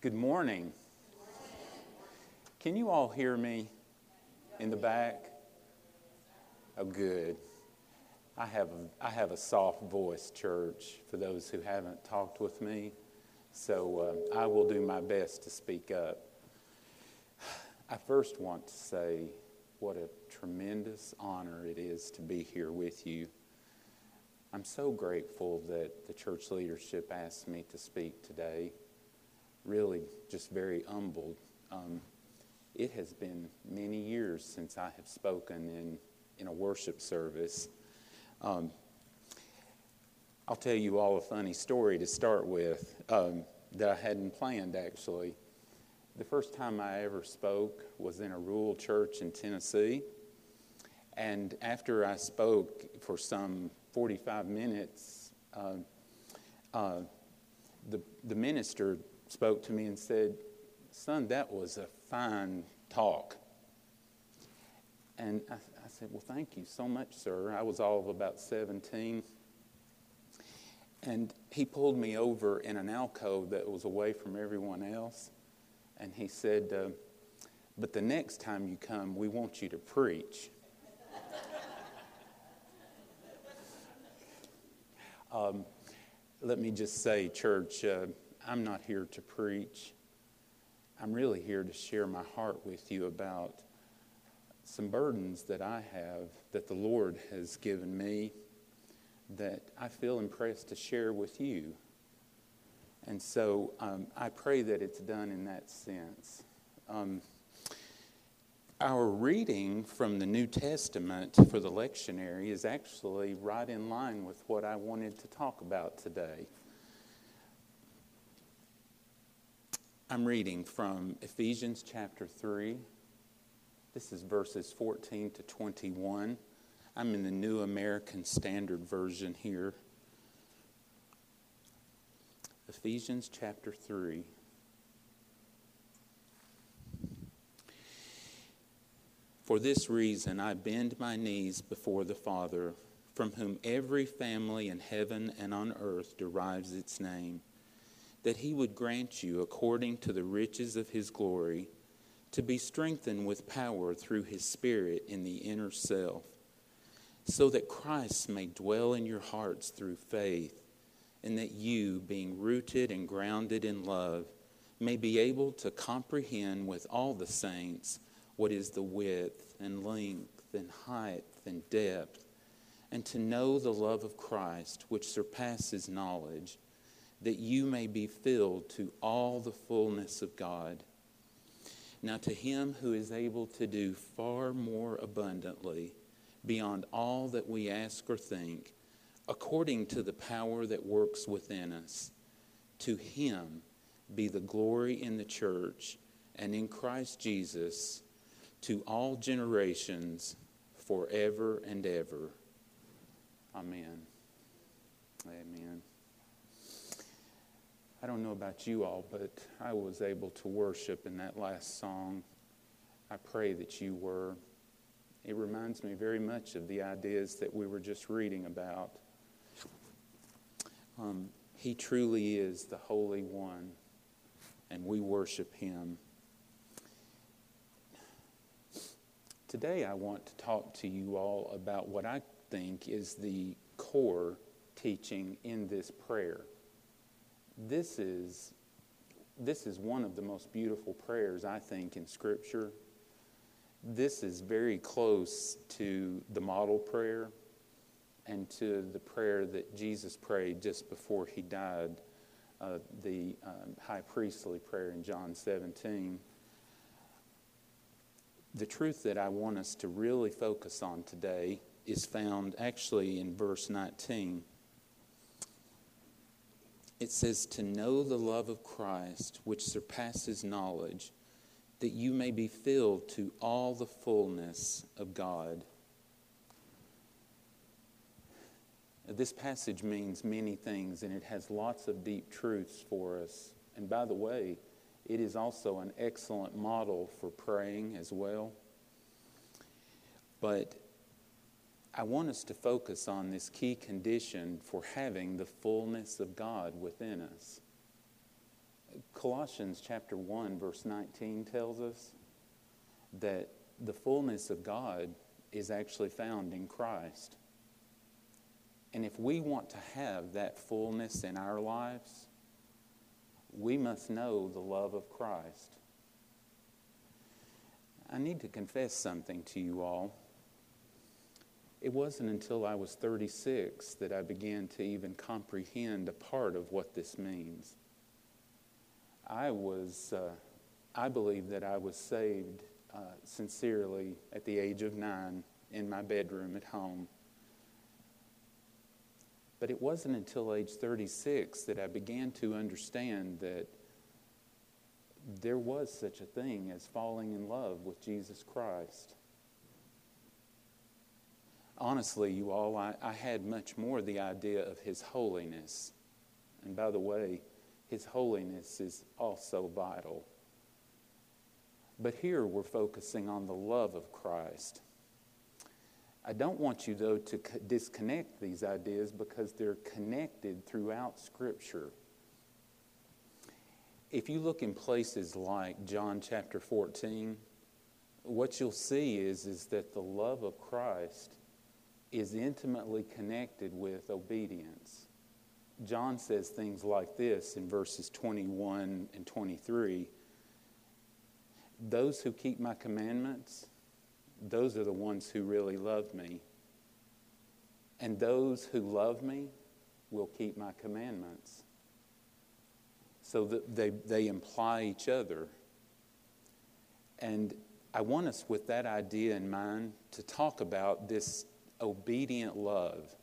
Good morning. Can you all hear me in the back? Oh, good. I have a, I have a soft voice, church, for those who haven't talked with me. So uh, I will do my best to speak up. I first want to say what a tremendous honor it is to be here with you. I'm so grateful that the church leadership asked me to speak today. Really, just very humbled. Um, it has been many years since I have spoken in, in a worship service. Um, I'll tell you all a funny story to start with um, that I hadn't planned actually. The first time I ever spoke was in a rural church in Tennessee. And after I spoke for some 45 minutes, uh, uh, the, the minister spoke to me and said, Son, that was a fine talk. And I, I said, Well, thank you so much, sir. I was all of about 17. And he pulled me over in an alcove that was away from everyone else. And he said, uh, But the next time you come, we want you to preach. um, let me just say, church, uh, I'm not here to preach. I'm really here to share my heart with you about some burdens that I have that the Lord has given me that I feel impressed to share with you. And so um, I pray that it's done in that sense. Um, our reading from the New Testament for the lectionary is actually right in line with what I wanted to talk about today. I'm reading from Ephesians chapter 3. This is verses 14 to 21. I'm in the New American Standard Version here. Ephesians chapter 3. For this reason, I bend my knees before the Father, from whom every family in heaven and on earth derives its name that he would grant you, according to the riches of his glory, to be strengthened with power through his Spirit in the inner self, so that Christ may dwell in your hearts through faith, and that you, being rooted and grounded in love, may be able to comprehend with all the saints what is the width and length and height and depth, and to know the love of Christ, which surpasses knowledge that you may be filled to all the fullness of God. Now, to him who is able to do far more abundantly beyond all that we ask or think, according to the power that works within us, to him be the glory in the church and in Christ Jesus to all generations forever and ever. Amen. Amen. I don't know about you all, but I was able to worship in that last song. I pray that you were. It reminds me very much of the ideas that we were just reading about. Um, he truly is the Holy One, and we worship Him. Today, I want to talk to you all about what I think is the core teaching in this prayer this is, this is one of the most beautiful prayers, I think, in Scripture. This is very close to the model prayer and to the prayer that Jesus prayed just before he died, uh, the um, high priestly prayer in John 17. The truth that I want us to really focus on today is found actually in verse 19 it says, To know the love of Christ, which surpasses knowledge, that you may be filled to all the fullness of God. This passage means many things, and it has lots of deep truths for us. And by the way, it is also an excellent model for praying as well. But I want us to focus on this key condition for having the fullness of God within us. Colossians chapter 1, verse 19 tells us that the fullness of God is actually found in Christ. And if we want to have that fullness in our lives, we must know the love of Christ. I need to confess something to you all. It wasn't until I was 36 that I began to even comprehend a part of what this means. I was, uh, I believe that I was saved uh, sincerely at the age of nine in my bedroom at home. But it wasn't until age 36 that I began to understand that there was such a thing as falling in love with Jesus Christ. Honestly, you all, I, I had much more the idea of His holiness. And by the way, His holiness is also vital. But here we're focusing on the love of Christ. I don't want you, though, to disconnect these ideas because they're connected throughout Scripture. If you look in places like John chapter 14, what you'll see is, is that the love of Christ is intimately connected with obedience. John says things like this in verses 21 and 23 Those who keep my commandments, those are the ones who really love me. And those who love me will keep my commandments. So they, they imply each other. And I want us, with that idea in mind, to talk about this obedient love.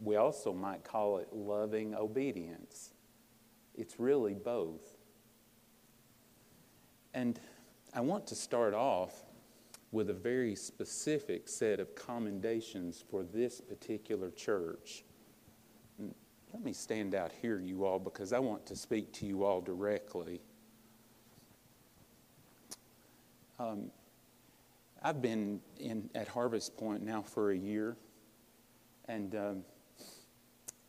We also might call it loving obedience. It's really both. And I want to start off with a very specific set of commendations for this particular church. Let me stand out here, you all, because I want to speak to you all directly. Um, I've been in, at Harvest Point now for a year, and um,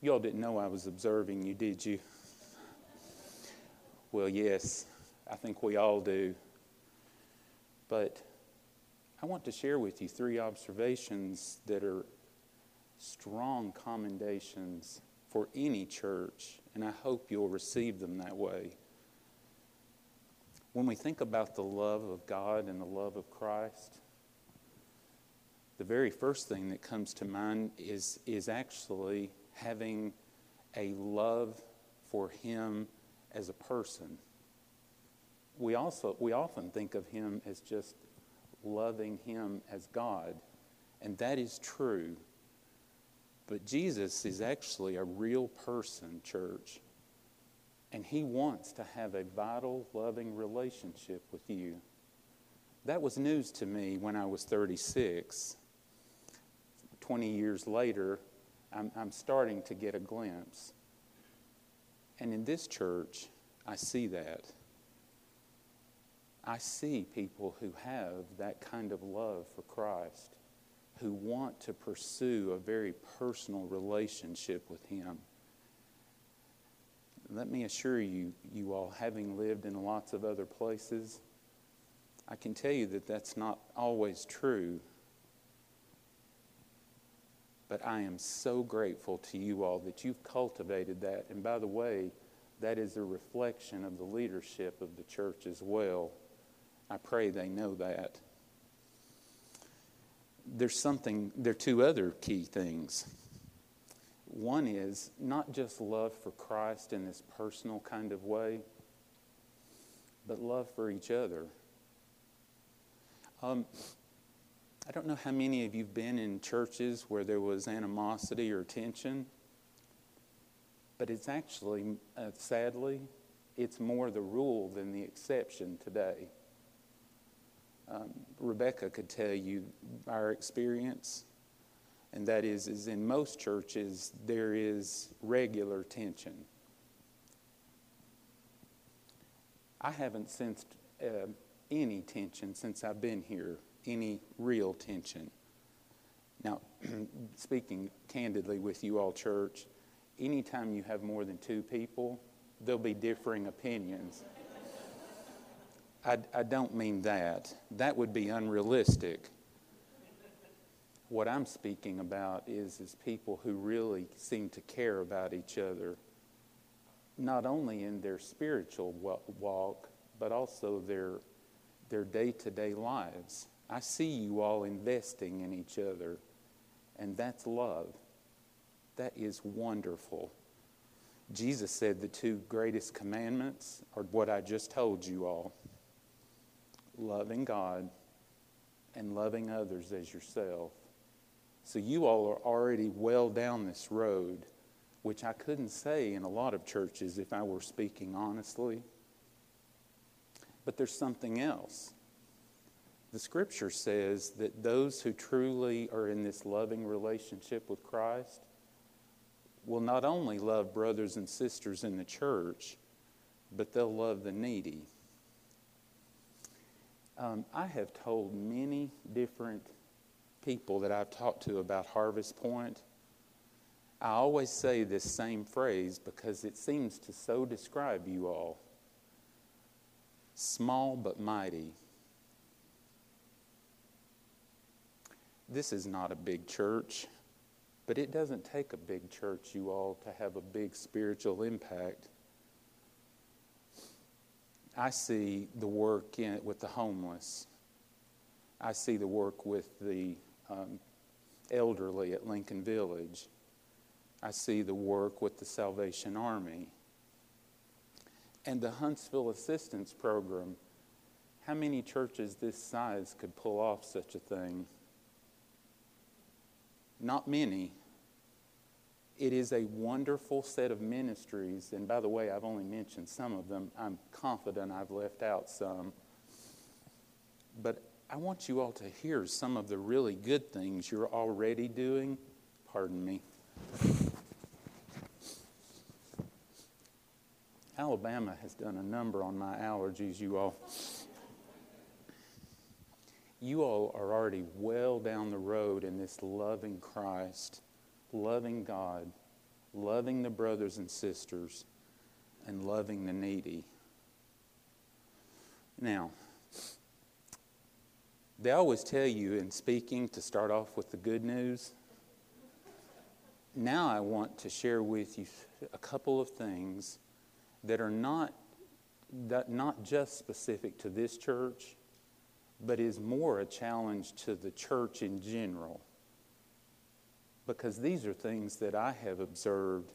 you all didn't know I was observing you, did you? Well, yes, I think we all do. But I want to share with you three observations that are strong commendations for any church, and I hope you'll receive them that way. When we think about the love of God and the love of Christ, the very first thing that comes to mind is, is actually having a love for Him as a person. We also we often think of Him as just loving Him as God. And that is true. But Jesus is actually a real person, church. And He wants to have a vital, loving relationship with you. That was news to me when I was 36. 20 years later, I'm, I'm starting to get a glimpse. And in this church, I see that. I see people who have that kind of love for Christ, who want to pursue a very personal relationship with Him. Let me assure you, you all, having lived in lots of other places, I can tell you that that's not always true. But I am so grateful to you all that you've cultivated that. And by the way, that is a reflection of the leadership of the church as well. I pray they know that. There's something, there are two other key things. One is not just love for Christ in this personal kind of way, but love for each other. Um, I don't know how many of you have been in churches where there was animosity or tension, but it's actually, uh, sadly, it's more the rule than the exception today. Um, Rebecca could tell you our experience, and that is, is in most churches there is regular tension. I haven't sensed uh, any tension since I've been here, any real tension. Now, speaking candidly with you all, church, anytime you have more than two people, there'll be differing opinions. I, I don't mean that. That would be unrealistic. What I'm speaking about is, is people who really seem to care about each other, not only in their spiritual walk, but also their, their day-to-day lives. I see you all investing in each other, and that's love. That is wonderful. Jesus said the two greatest commandments are what I just told you all loving God and loving others as yourself. So you all are already well down this road, which I couldn't say in a lot of churches if I were speaking honestly. But there's something else. The scripture says that those who truly are in this loving relationship with Christ will not only love brothers and sisters in the church, but they'll love the needy. Um, I have told many different people that I've talked to about Harvest Point. I always say this same phrase because it seems to so describe you all small but mighty. This is not a big church. But it doesn't take a big church, you all, to have a big spiritual impact. I see the work in, with the homeless. I see the work with the um, elderly at Lincoln Village. I see the work with the Salvation Army. And the Huntsville Assistance Program. How many churches this size could pull off such a thing? Not many. It is a wonderful set of ministries. And by the way, I've only mentioned some of them. I'm confident I've left out some. But I want you all to hear some of the really good things you're already doing. Pardon me. Alabama has done a number on my allergies, you all you all are already well down the road in this loving Christ, loving God, loving the brothers and sisters, and loving the needy. Now, they always tell you in speaking to start off with the good news. Now, I want to share with you a couple of things that are not, that not just specific to this church but is more a challenge to the church in general. Because these are things that I have observed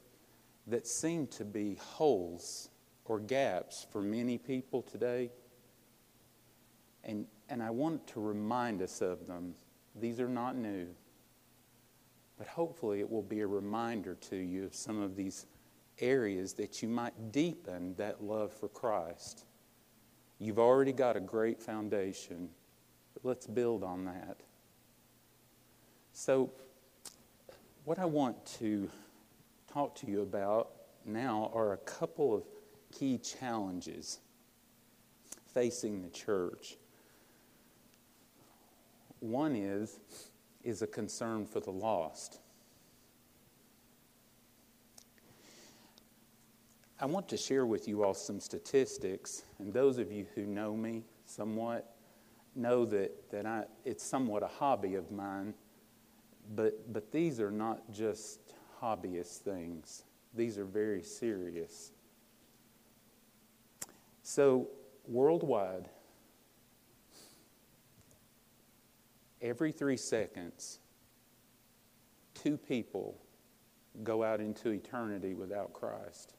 that seem to be holes or gaps for many people today. And, and I want to remind us of them. These are not new. But hopefully, it will be a reminder to you of some of these areas that you might deepen that love for Christ. You've already got a great foundation, but let's build on that. So, what I want to talk to you about now are a couple of key challenges facing the church. One is is a concern for the lost. I want to share with you all some statistics, and those of you who know me somewhat know that, that I, it's somewhat a hobby of mine, but, but these are not just hobbyist things, these are very serious. So, worldwide, every three seconds, two people go out into eternity without Christ.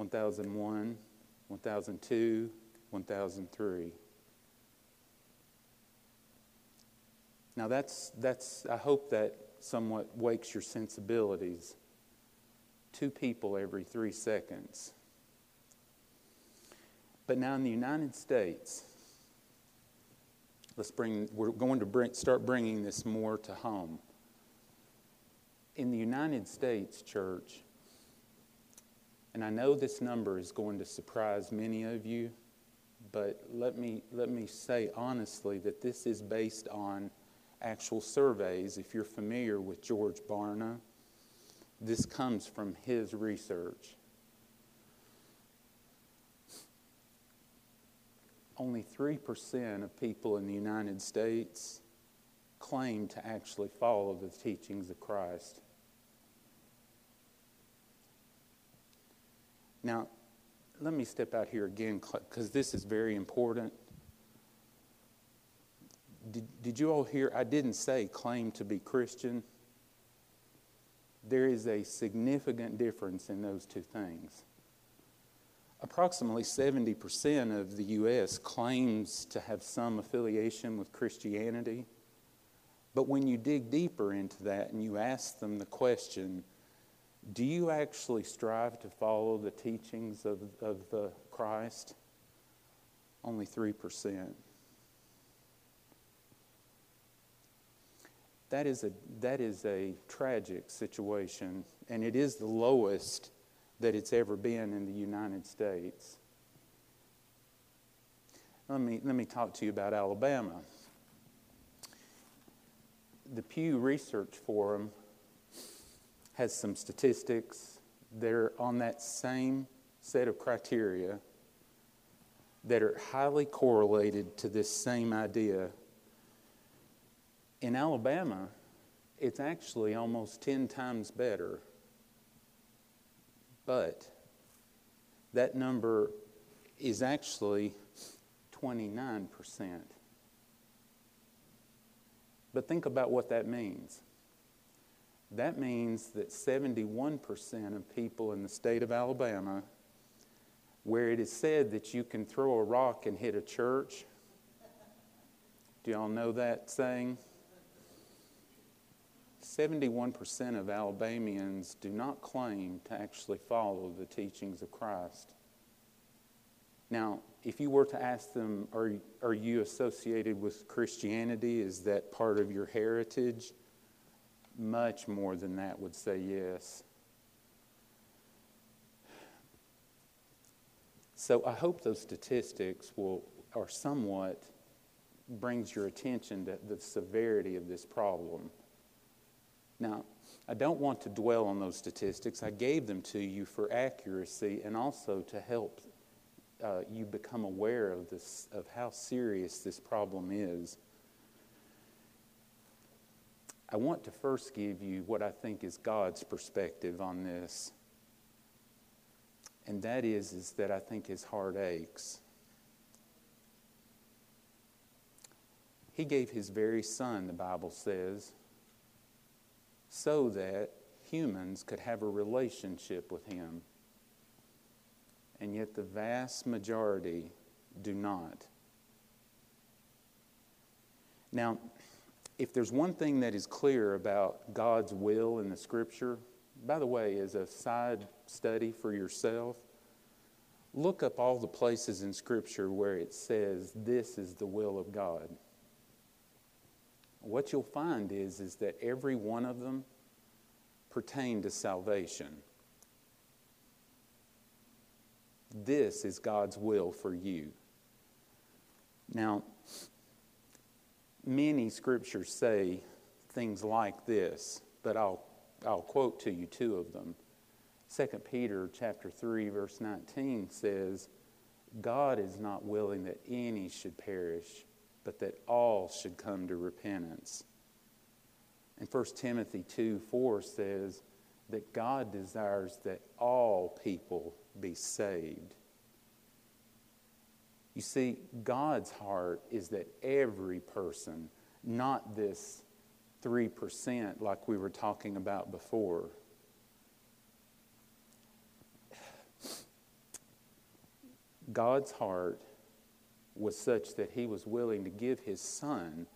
1001, 1002, 1003. Now, that's, that's, I hope that somewhat wakes your sensibilities. Two people every three seconds. But now in the United States, let's bring, we're going to bring, start bringing this more to home. In the United States, church, and I know this number is going to surprise many of you, but let me, let me say honestly that this is based on actual surveys. If you're familiar with George Barna, this comes from his research. only 3% of people in the United States claim to actually follow the teachings of Christ. Now, let me step out here again because this is very important. Did, did you all hear? I didn't say claim to be Christian. There is a significant difference in those two things. Approximately 70% of the U.S. claims to have some affiliation with Christianity. But when you dig deeper into that and you ask them the question, do you actually strive to follow the teachings of, of uh, Christ? Only 3%. That is, a, that is a tragic situation, and it is the lowest that it's ever been in the United States. Let me, let me talk to you about Alabama. The Pew Research Forum has some statistics that are on that same set of criteria that are highly correlated to this same idea. In Alabama, it's actually almost 10 times better but that number is actually 29%. But think about what that means. That means that 71% of people in the state of Alabama, where it is said that you can throw a rock and hit a church, do y'all know that saying? 71% of Alabamians do not claim to actually follow the teachings of Christ. Now, if you were to ask them, are, are you associated with Christianity? Is that part of your heritage? Much more than that would say yes. So I hope those statistics will, are somewhat, brings your attention to the severity of this problem. Now, I don't want to dwell on those statistics. I gave them to you for accuracy and also to help uh, you become aware of this, of how serious this problem is. I want to first give you what I think is God's perspective on this. And that is, is that I think his heart aches. He gave his very son, the Bible says, so that humans could have a relationship with Him. And yet, the vast majority do not. Now, if there's one thing that is clear about God's will in the Scripture, by the way, as a side study for yourself, look up all the places in Scripture where it says, This is the will of God what you'll find is, is that every one of them pertain to salvation. This is God's will for you. Now, many scriptures say things like this, but I'll, I'll quote to you two of them. 2 Peter chapter 3 verse 19 says, God is not willing that any should perish, but that all should come to repentance. And 1 Timothy 2 4 says that God desires that all people be saved. You see, God's heart is that every person, not this 3% like we were talking about before. God's heart was such that he was willing to give his son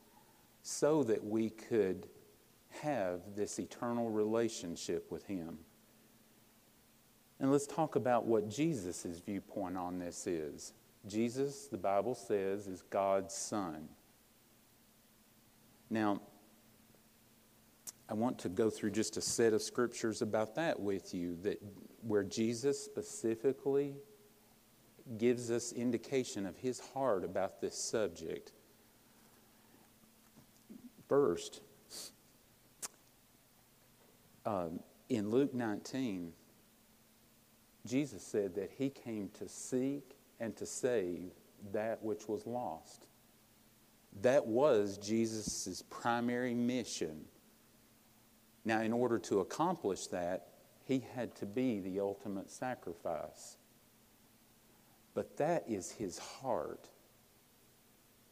so that we could have this eternal relationship with him. And let's talk about what Jesus' viewpoint on this is. Jesus, the Bible says, is God's Son. Now, I want to go through just a set of scriptures about that with you that where Jesus specifically gives us indication of his heart about this subject. First, um, in Luke 19, Jesus said that he came to seek and to save that which was lost. That was Jesus' primary mission. Now, in order to accomplish that, he had to be the ultimate sacrifice. But that is his heart.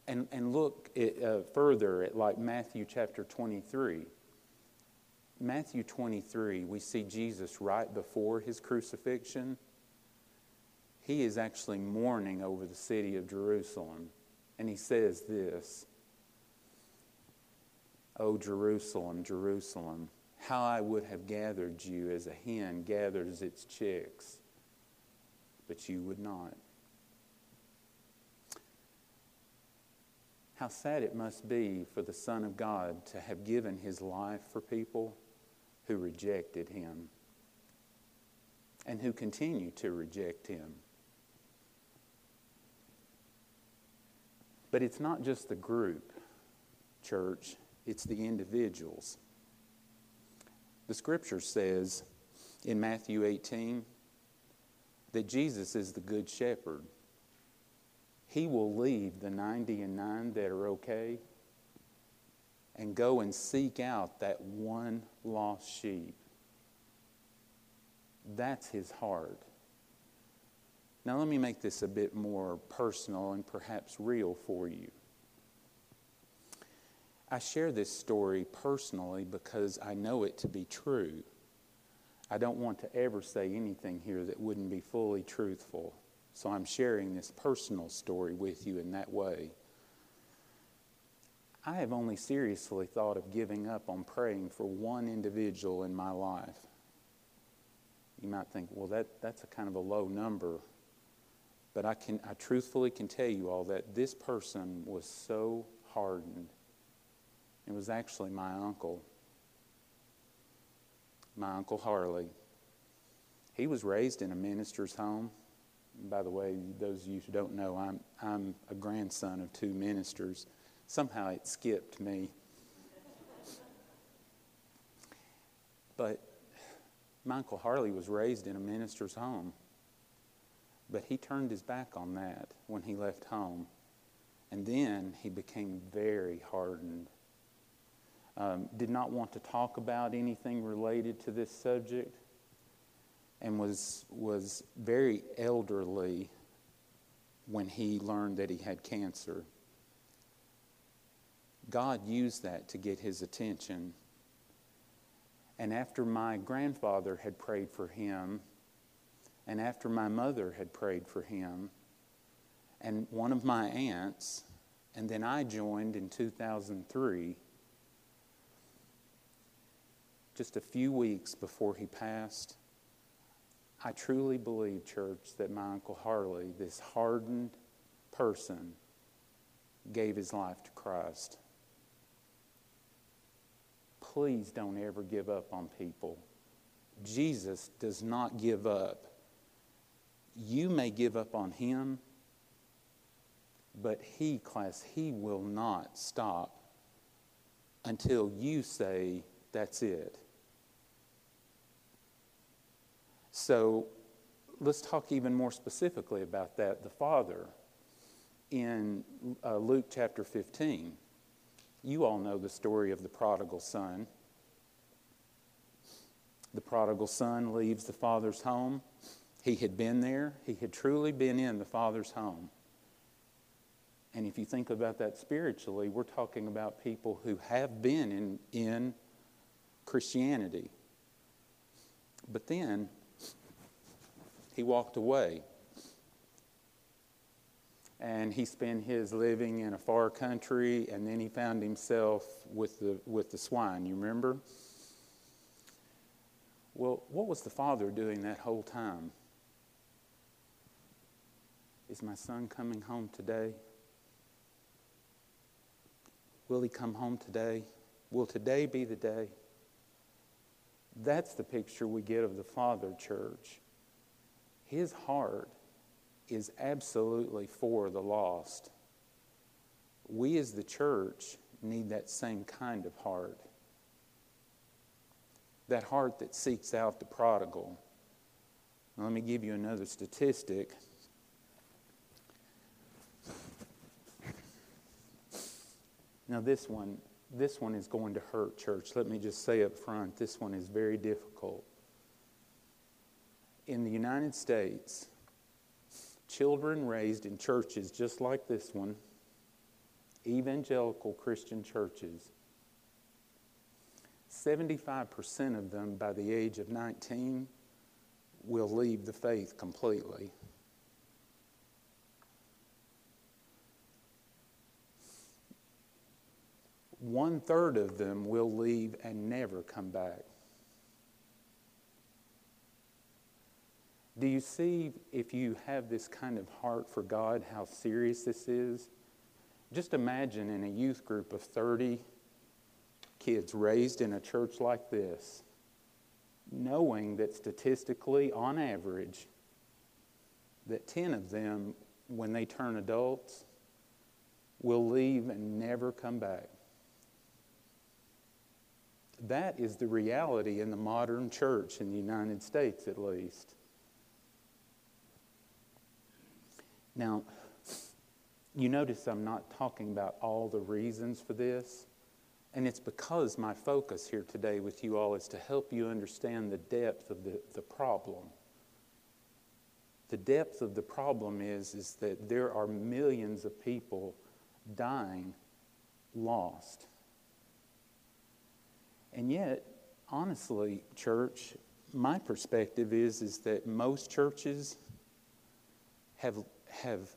And, and look at, uh, further at like Matthew chapter 23. Matthew 23, we see Jesus right before his crucifixion. He is actually mourning over the city of Jerusalem. And he says this O Jerusalem, Jerusalem, how I would have gathered you as a hen gathers its chicks, but you would not. How sad it must be for the Son of God to have given his life for people who rejected him and who continue to reject him. But it's not just the group, church, it's the individuals. The scripture says in Matthew 18 that Jesus is the good shepherd. He will leave the 90 and 9 that are okay and go and seek out that one lost sheep. That's his heart. Now, let me make this a bit more personal and perhaps real for you. I share this story personally because I know it to be true. I don't want to ever say anything here that wouldn't be fully truthful. So I'm sharing this personal story with you in that way. I have only seriously thought of giving up on praying for one individual in my life. You might think, well, that, that's a kind of a low number. But I, can, I truthfully can tell you all that this person was so hardened. It was actually my uncle, my Uncle Harley. He was raised in a minister's home. by the way, those of you who don't know, I'm, I'm a grandson of two ministers. Somehow it skipped me. but my Uncle Harley was raised in a minister's home. But he turned his back on that when he left home. And then he became very hardened. Um, did not want to talk about anything related to this subject and was, was very elderly when he learned that he had cancer. God used that to get his attention. And after my grandfather had prayed for him, and after my mother had prayed for him, and one of my aunts, and then I joined in 2003, just a few weeks before he passed, I truly believe, church, that my Uncle Harley, this hardened person, gave his life to Christ. Please don't ever give up on people. Jesus does not give up. You may give up on him, but he, class, he will not stop until you say, that's it. So let's talk even more specifically about that. The Father in uh, Luke chapter 15. You all know the story of the prodigal son. The prodigal son leaves the father's home. He had been there, he had truly been in the father's home. And if you think about that spiritually, we're talking about people who have been in, in Christianity. But then he walked away. And he spent his living in a far country, and then he found himself with the, with the swine. You remember? Well, what was the father doing that whole time? Is my son coming home today? Will he come home today? Will today be the day? That's the picture we get of the Father, church. His heart is absolutely for the lost. We as the church need that same kind of heart. That heart that seeks out the prodigal. Now, let me give you another statistic. Now, this one, this one is going to hurt, church. Let me just say up front this one is very difficult. In the United States, children raised in churches just like this one, evangelical Christian churches, 75% of them by the age of 19 will leave the faith completely. One third of them will leave and never come back. Do you see, if you have this kind of heart for God, how serious this is? Just imagine in a youth group of 30 kids raised in a church like this, knowing that statistically, on average, that 10 of them, when they turn adults, will leave and never come back. That is the reality in the modern church in the United States, at least. Now, you notice I'm not talking about all the reasons for this, and it's because my focus here today with you all is to help you understand the depth of the, the problem. The depth of the problem is, is that there are millions of people dying lost. And yet, honestly, church, my perspective is, is that most churches have, have,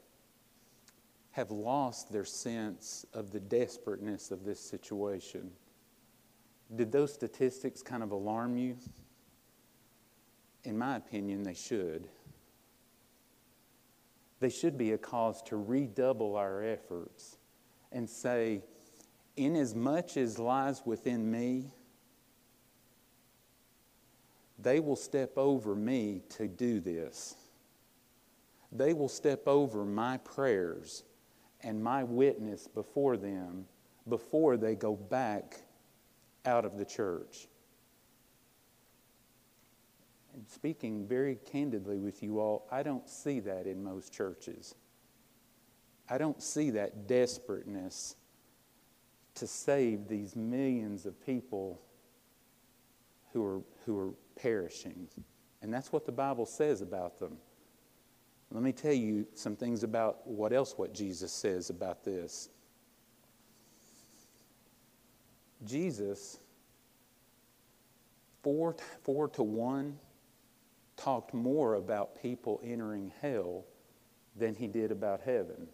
have lost their sense of the desperateness of this situation. Did those statistics kind of alarm you? In my opinion, they should. They should be a cause to redouble our efforts and say, Inasmuch as lies within me, they will step over me to do this. They will step over my prayers and my witness before them before they go back out of the church. And speaking very candidly with you all, I don't see that in most churches. I don't see that desperateness to save these millions of people who are, who are perishing. And that's what the Bible says about them. Let me tell you some things about what else what Jesus says about this. Jesus, four, four to one, talked more about people entering hell than he did about heaven.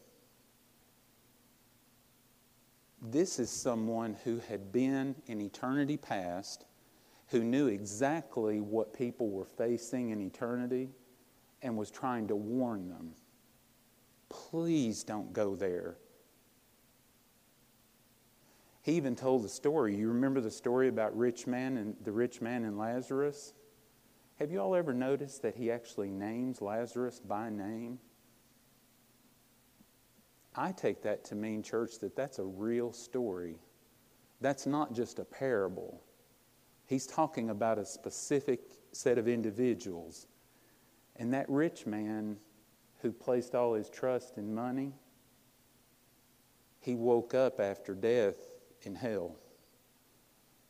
This is someone who had been in eternity past who knew exactly what people were facing in eternity and was trying to warn them. Please don't go there. He even told the story. You remember the story about rich man and the rich man and Lazarus? Have you all ever noticed that he actually names Lazarus by name? I take that to mean, church, that that's a real story. That's not just a parable. He's talking about a specific set of individuals. And that rich man who placed all his trust in money, he woke up after death in hell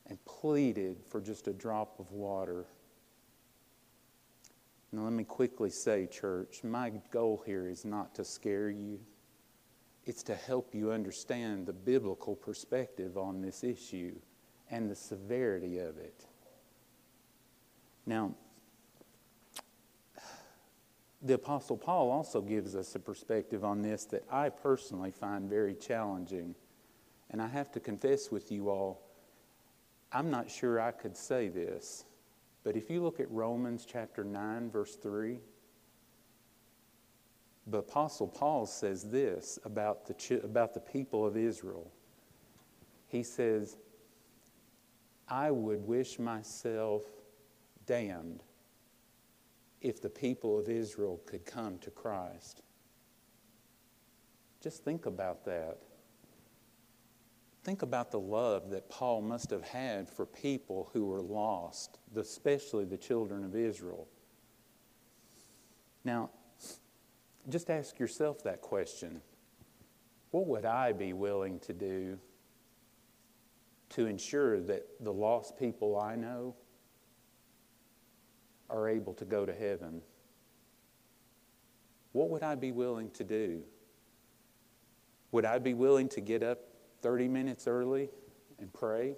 and pleaded for just a drop of water. Now, let me quickly say, church, my goal here is not to scare you. It's to help you understand the biblical perspective on this issue and the severity of it. Now, the Apostle Paul also gives us a perspective on this that I personally find very challenging. And I have to confess with you all, I'm not sure I could say this, but if you look at Romans chapter 9, verse 3, the Apostle Paul says this about the, about the people of Israel. He says, I would wish myself damned if the people of Israel could come to Christ. Just think about that. Think about the love that Paul must have had for people who were lost, especially the children of Israel. Now, just ask yourself that question What would I be willing to do to ensure that the lost people I know are able to go to heaven, what would I be willing to do? Would I be willing to get up 30 minutes early and pray?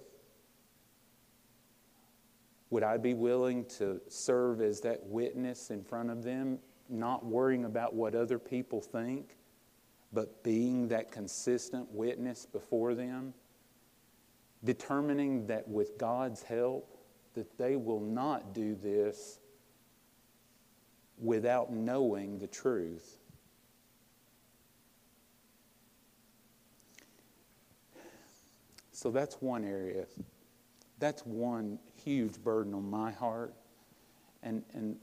Would I be willing to serve as that witness in front of them, not worrying about what other people think, but being that consistent witness before them? Determining that with God's help, that they will not do this without knowing the truth. So that's one area. That's one huge burden on my heart. And, and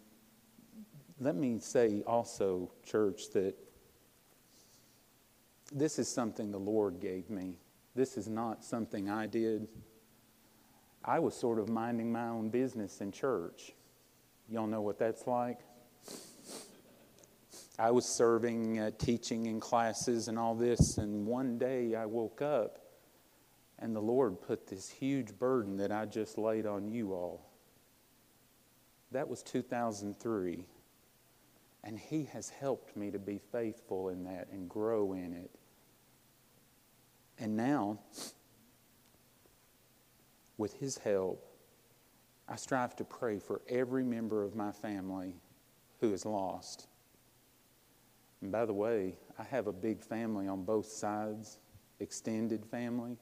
let me say also, church, that this is something the Lord gave me. This is not something I did. I was sort of minding my own business in church. Y'all know what that's like? I was serving, uh, teaching in classes and all this, and one day I woke up and the Lord put this huge burden that I just laid on you all. That was 2003. And He has helped me to be faithful in that and grow in it. And now, with His help, I strive to pray for every member of my family who is lost. And by the way, I have a big family on both sides, extended family.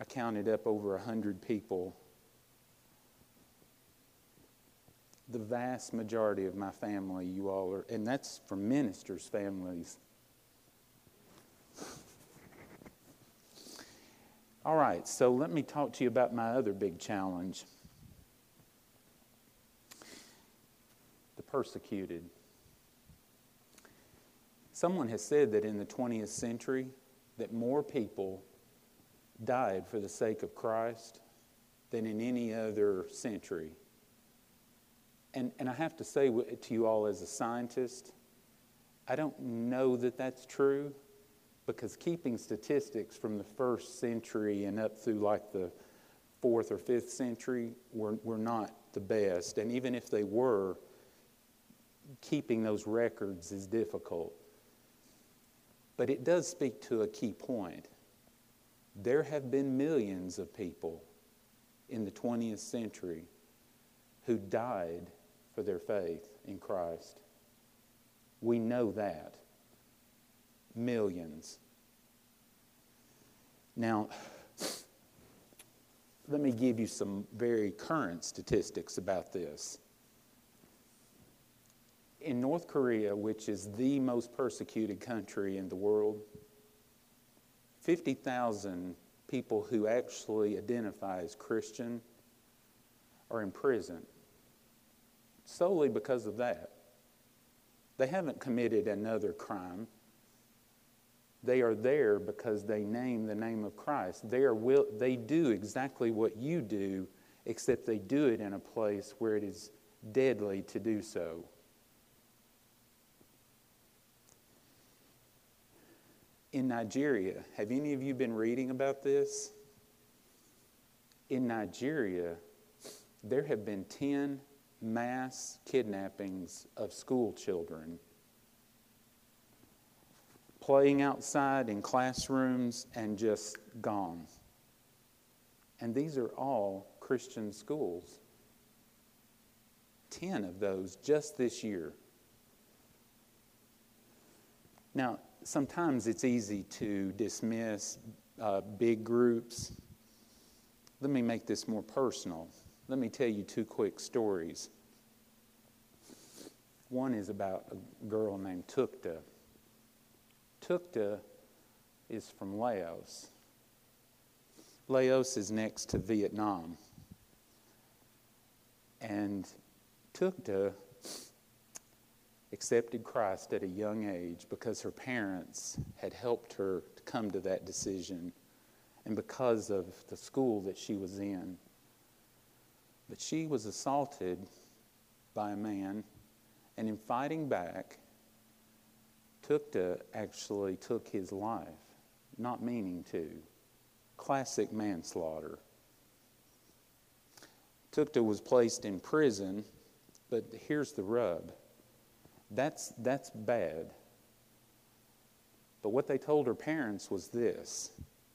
I counted up over 100 people. The vast majority of my family, you all are, and that's from ministers' families. All right, so let me talk to you about my other big challenge the persecuted. Someone has said that in the 20th century that more people died for the sake of Christ than in any other century. And, and I have to say to you all as a scientist, I don't know that that's true because keeping statistics from the first century and up through like the fourth or fifth century were, were not the best. And even if they were, keeping those records is difficult. But it does speak to a key point there have been millions of people in the 20th century who died for their faith in Christ. We know that. Millions. Now, let me give you some very current statistics about this. In North Korea, which is the most persecuted country in the world, 50,000 people who actually identify as Christian are in prison solely because of that. They haven't committed another crime. They are there because they name the name of Christ. They, are will, they do exactly what you do, except they do it in a place where it is deadly to do so. in Nigeria, have any of you been reading about this? In Nigeria, there have been 10 mass kidnappings of school children playing outside in classrooms and just gone. And these are all Christian schools. 10 of those just this year. Now, sometimes it's easy to dismiss uh, big groups. Let me make this more personal. Let me tell you two quick stories. One is about a girl named Tukta. Tukta is from Laos. Laos is next to Vietnam. And Tukta accepted Christ at a young age because her parents had helped her to come to that decision and because of the school that she was in. But she was assaulted by a man, and in fighting back, Tukta actually took his life, not meaning to. Classic manslaughter. Tukta was placed in prison, but here's the rub that's, that's bad. But what they told her parents was this,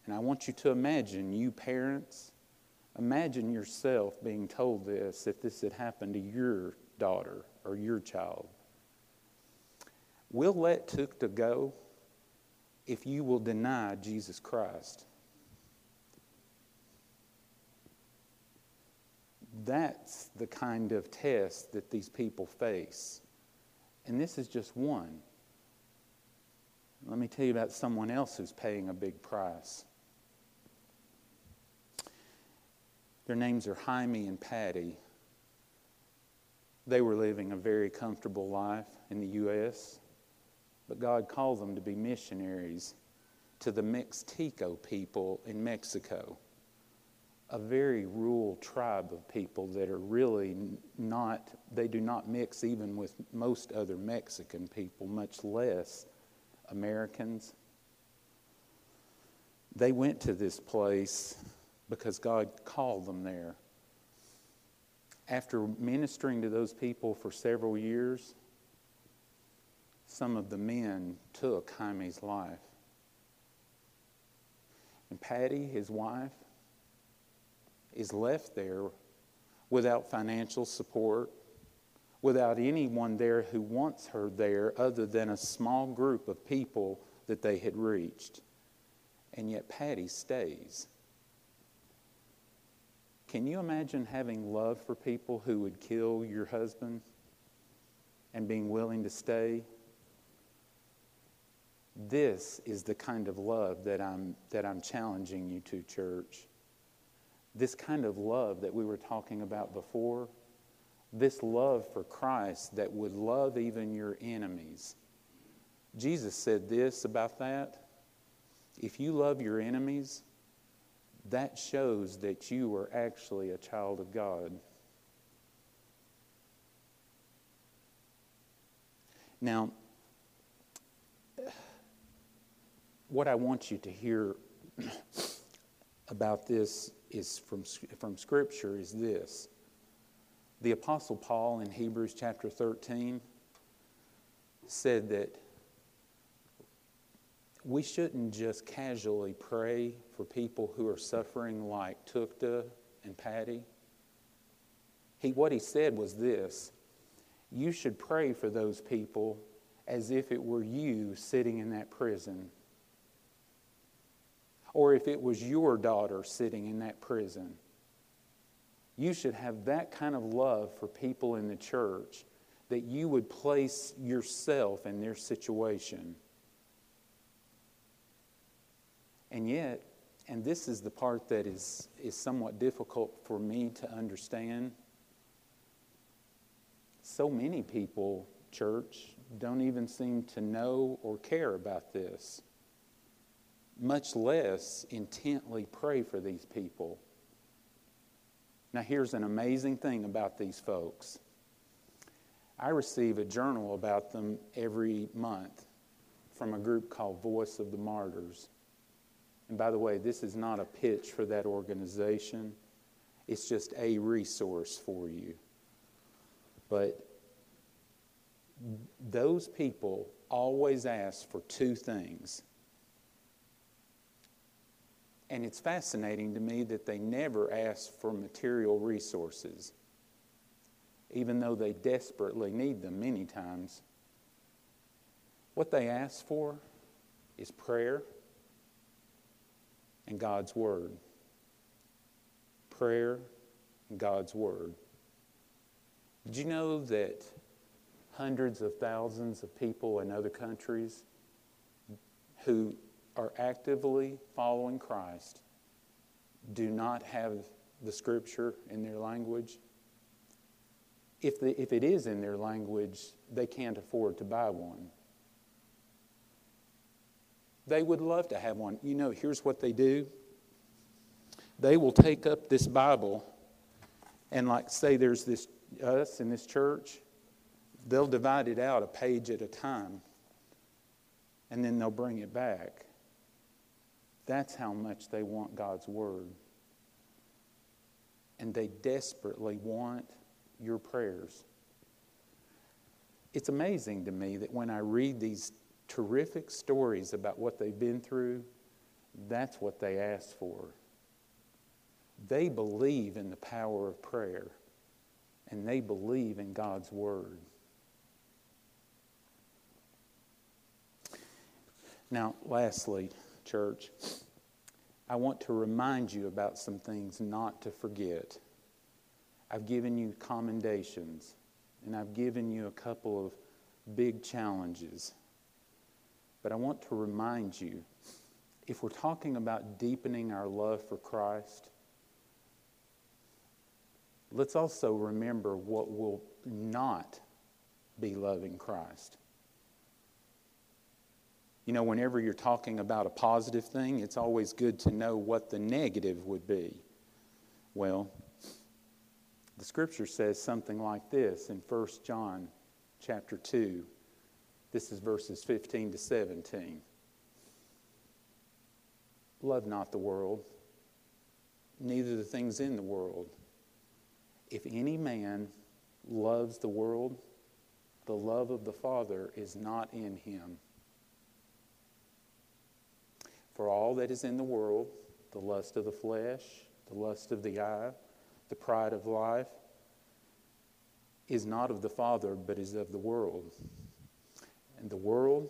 and I want you to imagine, you parents, imagine yourself being told this if this had happened to your daughter or your child. We'll let Tukta go if you will deny Jesus Christ. That's the kind of test that these people face. And this is just one. Let me tell you about someone else who's paying a big price. Their names are Jaime and Patty. They were living a very comfortable life in the U.S., but God called them to be missionaries to the Mixteco people in Mexico a very rural tribe of people that are really not, they do not mix even with most other Mexican people, much less Americans. They went to this place because God called them there. After ministering to those people for several years, some of the men took Jaime's life. And Patty, his wife, is left there without financial support, without anyone there who wants her there other than a small group of people that they had reached. And yet Patty stays. Can you imagine having love for people who would kill your husband and being willing to stay? This is the kind of love that I'm, that I'm challenging you to, church this kind of love that we were talking about before, this love for Christ that would love even your enemies. Jesus said this about that. If you love your enemies, that shows that you are actually a child of God. Now, what I want you to hear about this is from, from Scripture is this. The Apostle Paul in Hebrews chapter 13 said that we shouldn't just casually pray for people who are suffering like Tukta and Patty. He, what he said was this you should pray for those people as if it were you sitting in that prison or if it was your daughter sitting in that prison. You should have that kind of love for people in the church that you would place yourself in their situation. And yet, and this is the part that is, is somewhat difficult for me to understand. So many people, church, don't even seem to know or care about this much less intently pray for these people. Now, here's an amazing thing about these folks I receive a journal about them every month from a group called Voice of the Martyrs. And by the way, this is not a pitch for that organization, it's just a resource for you. But those people always ask for two things and it's fascinating to me that they never ask for material resources, even though they desperately need them many times. What they ask for is prayer and God's Word. Prayer and God's Word. Did you know that hundreds of thousands of people in other countries who are actively following Christ do not have the scripture in their language. If, the, if it is in their language, they can't afford to buy one. They would love to have one. You know, here's what they do they will take up this Bible and, like, say there's this, us in this church, they'll divide it out a page at a time and then they'll bring it back That's how much they want God's Word. And they desperately want your prayers. It's amazing to me that when I read these terrific stories about what they've been through, that's what they ask for. They believe in the power of prayer, and they believe in God's Word. Now, lastly, church, I want to remind you about some things not to forget. I've given you commendations, and I've given you a couple of big challenges. But I want to remind you if we're talking about deepening our love for Christ, let's also remember what will not be loving Christ. You know, whenever you're talking about a positive thing, it's always good to know what the negative would be. Well, the scripture says something like this in 1 John chapter 2. This is verses 15 to 17. Love not the world, neither the things in the world. If any man loves the world, the love of the Father is not in him. For all that is in the world, the lust of the flesh, the lust of the eye, the pride of life, is not of the Father, but is of the world. And the world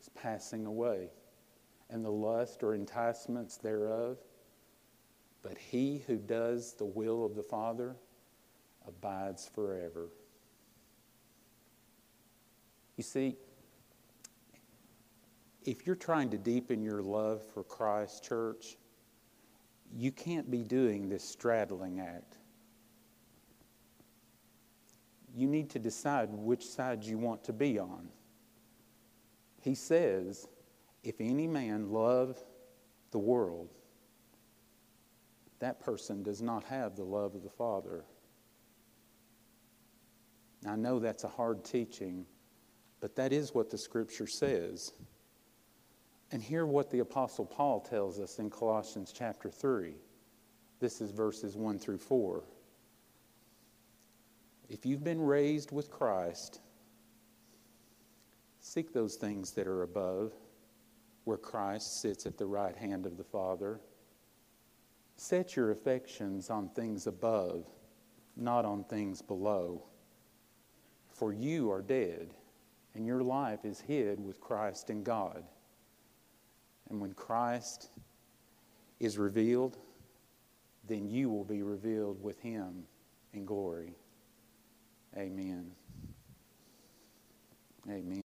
is passing away, and the lust or enticements thereof. But he who does the will of the Father abides forever. You see, if you're trying to deepen your love for Christ, church, you can't be doing this straddling act. You need to decide which side you want to be on. He says, if any man love the world, that person does not have the love of the Father. I know that's a hard teaching, but that is what the Scripture says. And hear what the Apostle Paul tells us in Colossians chapter 3. This is verses 1 through 4. If you've been raised with Christ, seek those things that are above, where Christ sits at the right hand of the Father. Set your affections on things above, not on things below. For you are dead, and your life is hid with Christ in God. And when Christ is revealed, then you will be revealed with him in glory. Amen. Amen.